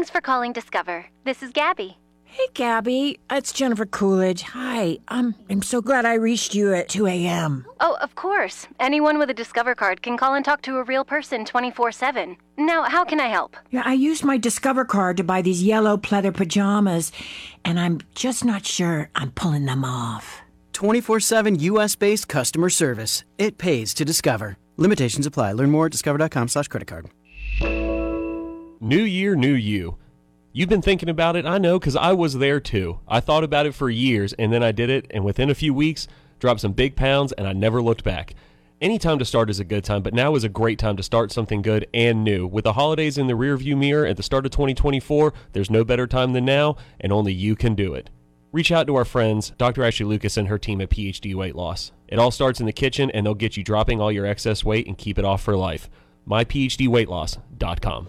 Thanks for calling Discover. This is Gabby. Hey, Gabby. It's Jennifer Coolidge. Hi. I'm, I'm so glad I reached you at 2 a.m. Oh, of course. Anyone with a Discover card can call and talk to a real person 24 7. Now, how can I help? Yeah, I used my Discover card to buy these yellow pleather pajamas, and I'm just not sure I'm pulling them off. 24 7 US based customer service. It pays to Discover. Limitations apply. Learn more at discover.com slash credit card. New year, new you. You've been thinking about it, I know, because I was there too. I thought about it for years, and then I did it, and within a few weeks, dropped some big pounds, and I never looked back. Any time to start is a good time, but now is a great time to start something good and new. With the holidays in the rearview mirror at the start of 2024, there's no better time than now, and only you can do it. Reach out to our friends, Dr. Ashley Lucas and her team at PhD Weight Loss. It all starts in the kitchen, and they'll get you dropping all your excess weight and keep it off for life. MyPhDWeightLoss.com.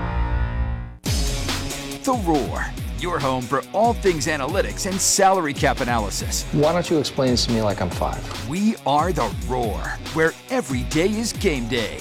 The Roar, your home for all things analytics and salary cap analysis. Why don't you explain this to me like I'm five? We are The Roar, where every day is game day.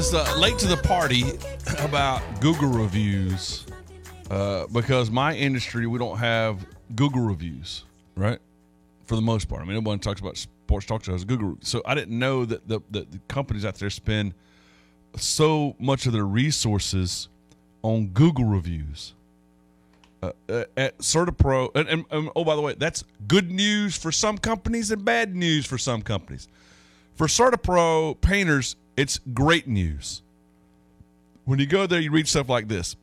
Was uh, late to the party about Google reviews uh, because my industry we don't have Google reviews, right? For the most part, I mean, everyone talks about sports talk shows, Google. So I didn't know that the, the, the companies out there spend so much of their resources on Google reviews. Uh, uh, at CertaPro, and, and, and oh, by the way, that's good news for some companies and bad news for some companies. For CertaPro painters, it's great news. When you go there, you read stuff like this.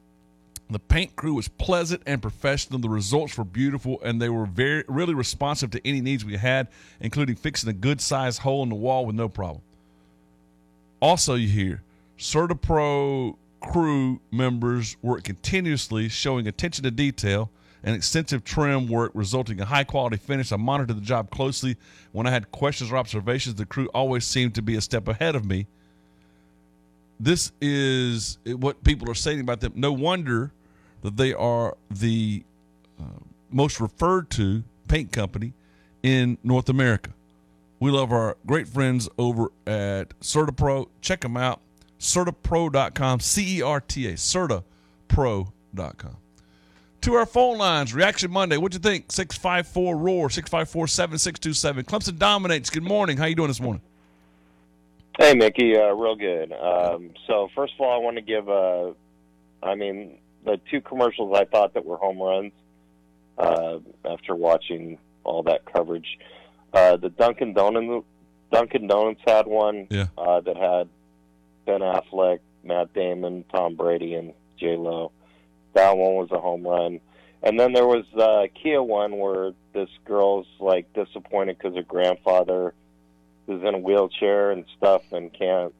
The paint crew was pleasant and professional. The results were beautiful, and they were very, really responsive to any needs we had, including fixing a good sized hole in the wall with no problem. Also, you hear CertaPro crew members work continuously, showing attention to detail and extensive trim work, resulting in high quality finish. I monitored the job closely. When I had questions or observations, the crew always seemed to be a step ahead of me. This is what people are saying about them. No wonder that they are the uh, most referred to paint company in North America. We love our great friends over at CertaPro. Check them out. CertaPro.com, C E R T A, CertaPro.com. To our phone lines, Reaction Monday. What'd you think? 654 Roar, 654 7627. Clemson dominates. Good morning. How you doing this morning? Hey, Mickey, uh, real good. Um, so, first of all, I want to give a, I mean, the two commercials I thought that were home runs uh, after watching all that coverage. Uh, the Dunkin' Donuts Dunkin' Donuts had one Yeah. uh, that had Ben Affleck, Matt Damon, Tom Brady, and J Lo. That one was a home run. And then there was uh, Kia one where this girl's like disappointed because her grandfather is in a wheelchair and stuff and can't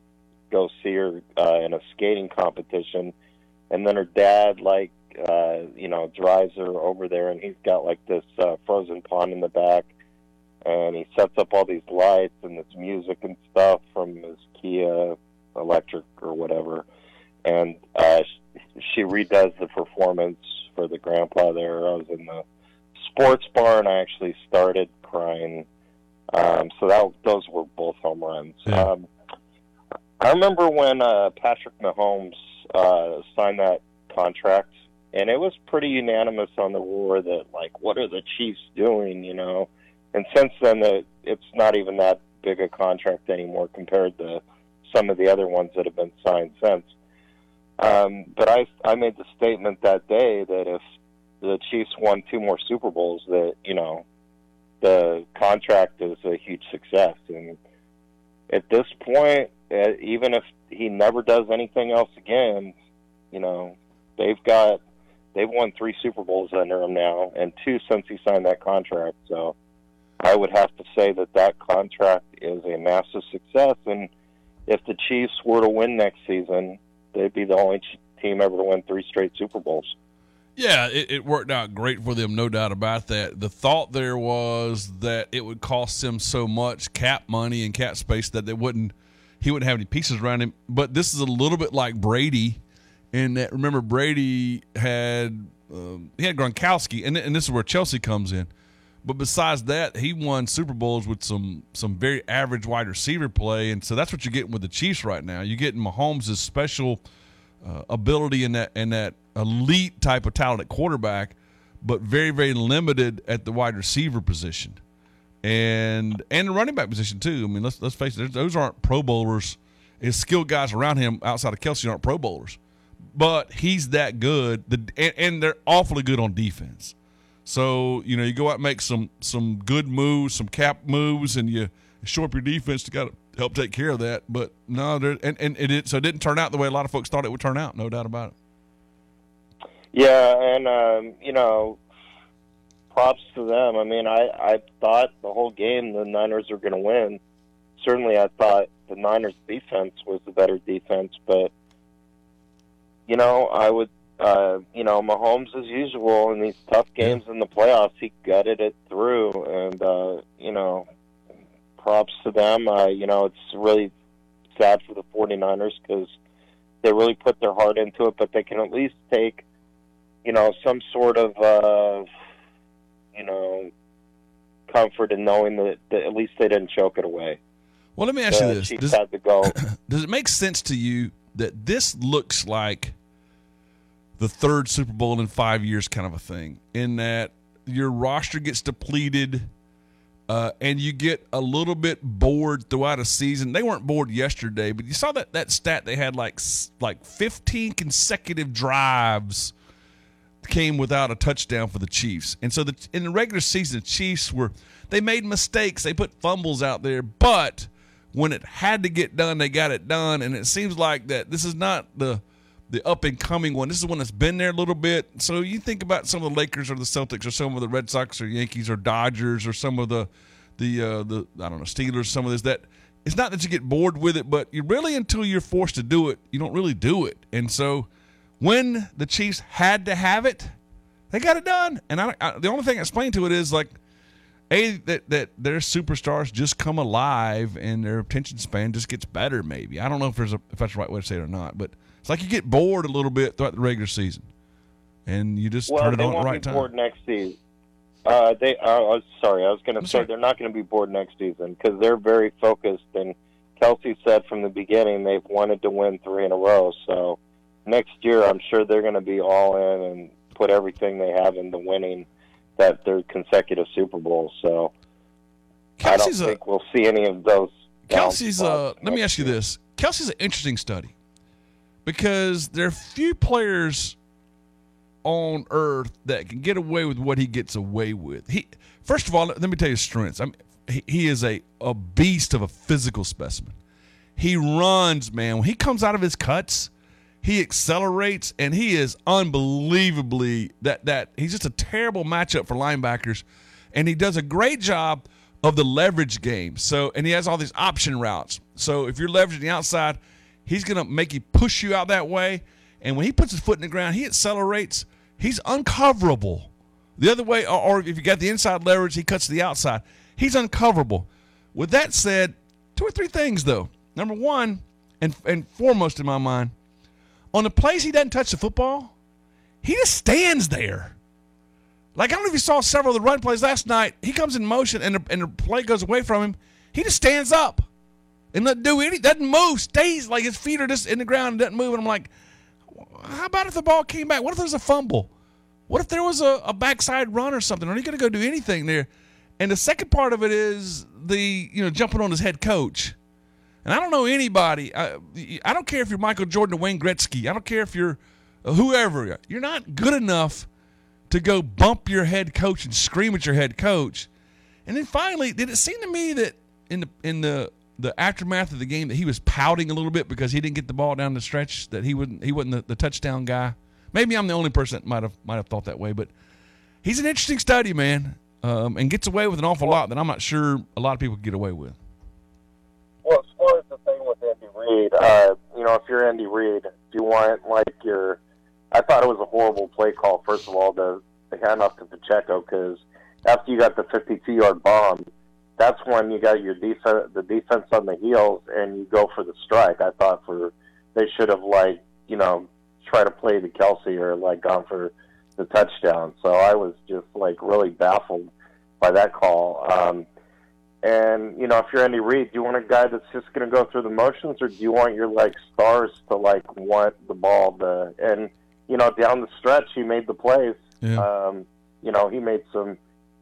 go see her uh, in a skating competition. And then her dad like uh, you know drives her over there and he's got like this uh, frozen pond in the back and he sets up all these lights and this music and stuff from his Kia electric or whatever. And uh, she redoes the performance for the grandpa there. I was in the sports bar and I actually started crying. Um, so that those were both home runs. Um, I remember when uh, Patrick Mahomes uh, signed that contract, and it was pretty unanimous on the war that like, what are the Chiefs doing? You know, and since then, the, it's not even that big a contract anymore compared to some of the other ones that have been signed since. Um, but I I made the statement that day that if the Chiefs won two more Super Bowls, that you know the contract is a huge success. And at this point, uh, even if he never does anything else again, you know they've got they've won three Super Bowls under him now, and two since he signed that contract. So I would have to say that that contract is a massive success. And if the Chiefs were to win next season, they'd be the only team ever to win three straight Super Bowls. Yeah, it, it worked out great for them, no doubt about that. The thought there was that it would cost them so much cap money and cap space that they wouldn't he wouldn't have any pieces around him. But this is a little bit like Brady, in that remember Brady had um, he had Gronkowski, and and this is where Kelce comes in. But besides that, he won Super Bowls with some some very average wide receiver play, and so that's what you're getting with the Chiefs right now. You're getting Mahomes' special uh, ability in that in that elite type of talent at quarterback, but very very limited at the wide receiver position, and and the running back position too. I mean, let's let's face it; those aren't Pro Bowlers. His skilled guys around him outside of Kelce aren't Pro Bowlers, but he's that good. The and, and they're awfully good on defense. So you know, you go out and make some some good moves, some cap moves, and you shore up your defense to got help take care of that. But no, there and and it did- so it didn't turn out the way a lot of folks thought it would turn out. No doubt about it. Yeah, and um, you know, props to them. I mean, I I thought the whole game the Niners were going to win. Certainly, I thought the Niners defense was the better defense, but you know, I would. Uh, you know, Mahomes as usual in these tough games in the playoffs, he gutted it through, and uh, you know, props to them. Uh, you know, it's really sad for the 49ers because they really put their heart into it, but they can at least take, you know, some sort of, uh, you know, comfort in knowing that, that at least they didn't choke it away. Well, let me ask The you this: does, had to go. does it make sense to you that this looks like the third Super Bowl in five years, kind of a thing? In that your roster gets depleted. Uh, and you get a little bit bored throughout a season. They weren't bored yesterday, but you saw that that stat they had like like 15 consecutive drives came without a touchdown for the Chiefs. And so the in the regular season, the Chiefs were they made mistakes, they put fumbles out there, but when it had to get done, they got it done. And it seems like that this is not the the up and coming one. This is one that's been there a little bit. So you think about some of the Lakers or the Celtics or some of the Red Sox or Yankees or Dodgers or some of the the uh, the I don't know Steelers. Some of this that it's not that you get bored with it, but you really until you're forced to do it, you don't really do it. And so when the Chiefs had to have it, they got it done. And I, I, the only thing I explain to it is like a that that their superstars just come alive and their attention span just gets better. Maybe I don't know if there's a, if that's the right way to say it or not, but it's like you get bored a little bit throughout the regular season, and you just well, turn it on at the right be time. bored next season. Uh, they. Uh, I was sorry. I was going to say they're not going to be bored next season because they're very focused. And Kelce said from the beginning they've wanted to win three in a row. So next year, I'm sure they're going to be all in and put everything they have into winning that their consecutive Super Bowls. So I don't Kelce's a- think we'll see any of those. Kelce's uh let me ask you this. Kelce's an interesting study because there are few players on earth that can get away with what he gets away with. He first of all, let me tell you his strengths. I mean, he, he is a, a beast of a physical specimen. He runs, man. When he comes out of his cuts, he accelerates and he is unbelievably that that he's just a terrible matchup for linebackers and he does a great job of the leverage game. So and he has all these option routes. So if you're leveraging the outside, he's going to make you push you out that way and when he puts his foot in the ground, he accelerates. He's uncoverable. The other way, or, if you got the inside leverage, he cuts to the outside. He's uncoverable. With that said, two or three things though. Number one, and and foremost in my mind, on the plays he doesn't touch the football, he just stands there. Like I don't know if you saw several of the run plays last night. He comes in motion and the, and the play goes away from him. He just stands up and doesn't do anything. Doesn't move. Stays like his feet are just in the ground and doesn't move. And I'm like, how about if the ball came back? What if there's a fumble? What if there was a, a backside run or something? Are you going to go do anything there? And the second part of it is the you know jumping on his head coach. And I don't know anybody. I, I don't care if you're Michael Jordan or Wayne Gretzky. I don't care if you're uh, whoever. You're not good enough to go bump your head coach and scream at your head coach. And then finally, did it seem to me that in the in the the aftermath of the game that he was pouting a little bit because he didn't get the ball down the stretch that he wouldn't he wasn't the, the touchdown guy. Maybe I'm the only person that might have might have thought that way, but he's an interesting study, man, um, and gets away with an awful lot that I'm not sure a lot of people get away with. Well, as far as the thing with Andy Reid, uh, you know, if you're Andy Reid, if you want like your, I thought it was a horrible play call. First of all, the the handoff to Pacheco because after you got the 52 yard bomb, that's when you got your defense, the defense on the heels, and you go for the strike. I thought for they should have like you know try to play the Kelce or like gone for the touchdown. So I was just like really baffled by that call. Um, and you know, if you're Andy Reid, do you want a guy that's just going to go through the motions, or do you want your like stars to like want the ball to? And you know, down the stretch, he made the plays. Yeah. Um, you know, he made some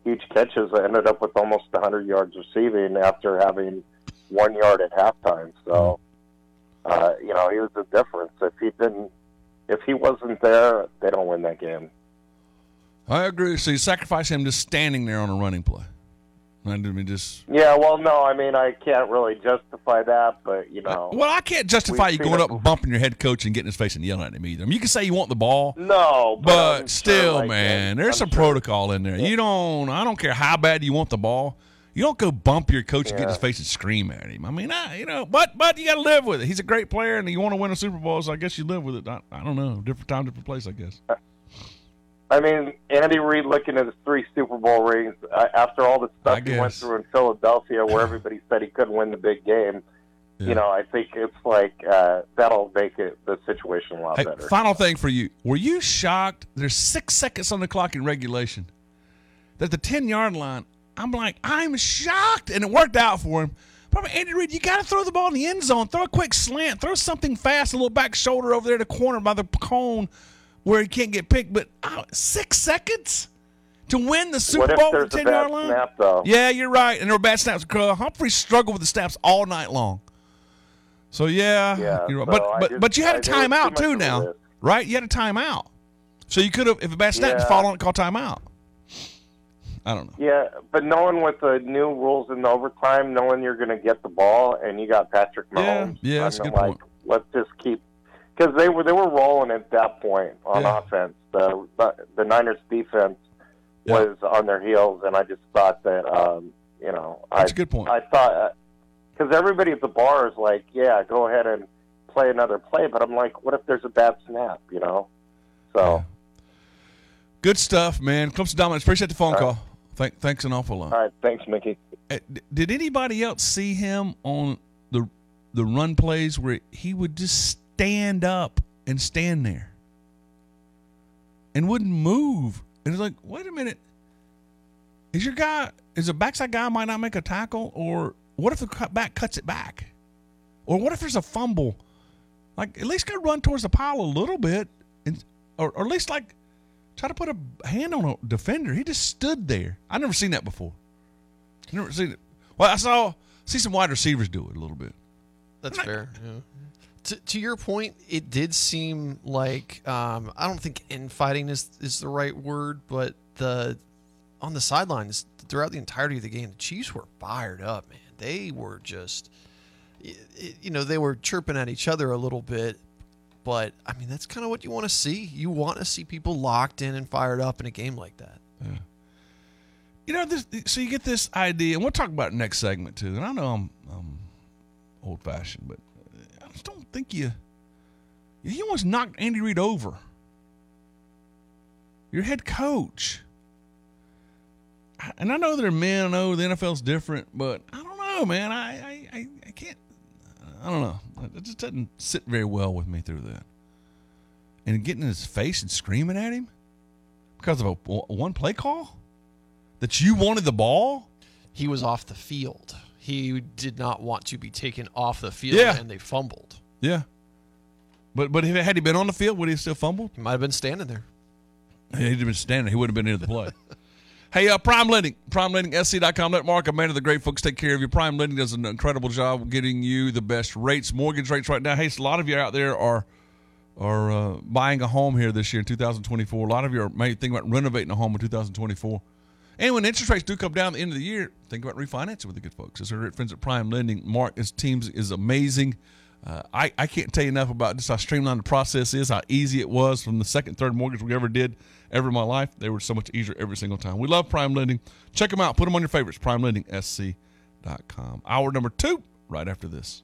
huge catches. that ended up with almost 100 yards receiving after having one yard at halftime. So, uh, you know, he was the difference. If he didn't, if he wasn't there, they don't win that game. I agree. So you sacrifice him just standing there on a running play. I mean, just Yeah, well, no, I mean, I can't really justify that, but you know, well, I can't justify you going up and bumping your head coach and getting his face and yelling at him either. I mean, you can say you want the ball, No, but, but, still, sure, man, uh, there's I'm some protocol in there. You don't. I don't care how bad you want the ball. You don't go bump your coach and get his face and scream at him. I mean, I, you know, but but you got to live with it. He's a great player, and you want to win a Super Bowl, so I guess you live with it. I, I don't know, different time, different place, I guess. I mean, Andy Reid looking at his three Super Bowl rings uh, after all the stuff he went through in Philadelphia, where everybody said he couldn't win the big game. Yeah. You know, I think it's like uh, that'll make it the situation a lot Hey, better. final thing for you. Were you shocked? There's six seconds on the clock in regulation. That the 10 yard line, I'm like, I'm shocked. And it worked out for him. But Andy Reid, you got to throw the ball in the end zone. Throw a quick slant. Throw something fast, a little back shoulder over there to the corner by the cone where he can't get picked. But oh, six seconds to win the Super what Bowl a 10 yard line? snap, though? Yeah, you're right. And there were bad snaps. Humphrey struggled with the snaps all night long. So yeah, Yeah, you're right. so but but just- but you had I- a there was too timeout too now, right? You had a timeout, so you could have if a bad snap Yeah. fall on it, call timeout. I don't know. Yeah, but knowing with the new rules in the overtime, knowing you're going to get the ball, and you got Patrick Mahomes. yeah, yeah that's a good like, point. Let's just keep because they were they were rolling at that point on Yeah. offense. The the Niners defense Yeah. was on their heels, and I just thought that um, you know That's I a good point. I thought because everybody at the bar is like, yeah, go ahead and play another play, but I'm like, what if there's a bad snap? You know, so. Good stuff, man. Clemson dominance. Appreciate the phone right. call. Thank, thanks an awful lot. All right, thanks, Mickey. Uh, Did anybody else see him on the the run plays where he would just stand up and stand there and wouldn't move? And it's like, wait a minute, is your guy is a backside guy might not make a tackle, or what if the cut back cuts it back, or what if there's a fumble? Like at least go run towards the pile a little bit, and or, or at least like try to put a hand on a defender. He just stood there. I never seen that before. Never seen it. Well, I saw see some wide receivers do it a little bit. That's fair. Yeah. To, to your point, it did seem like um, I don't think infighting is is the right word, but the on the sidelines throughout the entirety of the game, the Chiefs were fired up, man. They were just, you know, they were chirping at each other a little bit. But I mean, that's kind of what you want to see. You want to see people locked in and fired up in a game like that. You know, this, so you get this idea, and we'll talk about next segment too. And I know I'm, I'm old fashioned, but just don't think you. He almost knocked Andy Reid over. Your head coach. And I know they're men. I know the NFL's different, but I don't know, man. I, I, I, I can't. I don't know. It just doesn't sit very well with me through that. And getting in his face and screaming at him because of a one play call that you wanted the ball. He was off the field. He did not want to be taken off the field, Yeah. and they fumbled. Yeah. But but if had he been on the field, would he still fumbled? He might have been standing there. He'd have been standing. He wouldn't have been into the play. hey, uh, Prime Lending, PrimeLendingSC.com. Let Mark Amanda, the great folks, take care of you. Prime Lending does an incredible job getting you the best rates, mortgage rates right now. Hey, a lot of you out there are are uh, buying a home here this year in 2024. A lot of you are maybe thinking about renovating a home in 2024. And when interest rates do come down at the end of the year, think about refinancing with the good folks. It's our friends at Prime Lending. Mark, his teams is amazing. Uh, I, I can't tell you enough about just how streamlined the process is, how easy it was from the second, third mortgage we ever did ever in my life. They were so much easier every single time. We love Prime Lending. Check them out. Put them on your favorites. PrimeLendingSC.com. Hour number two, right after this.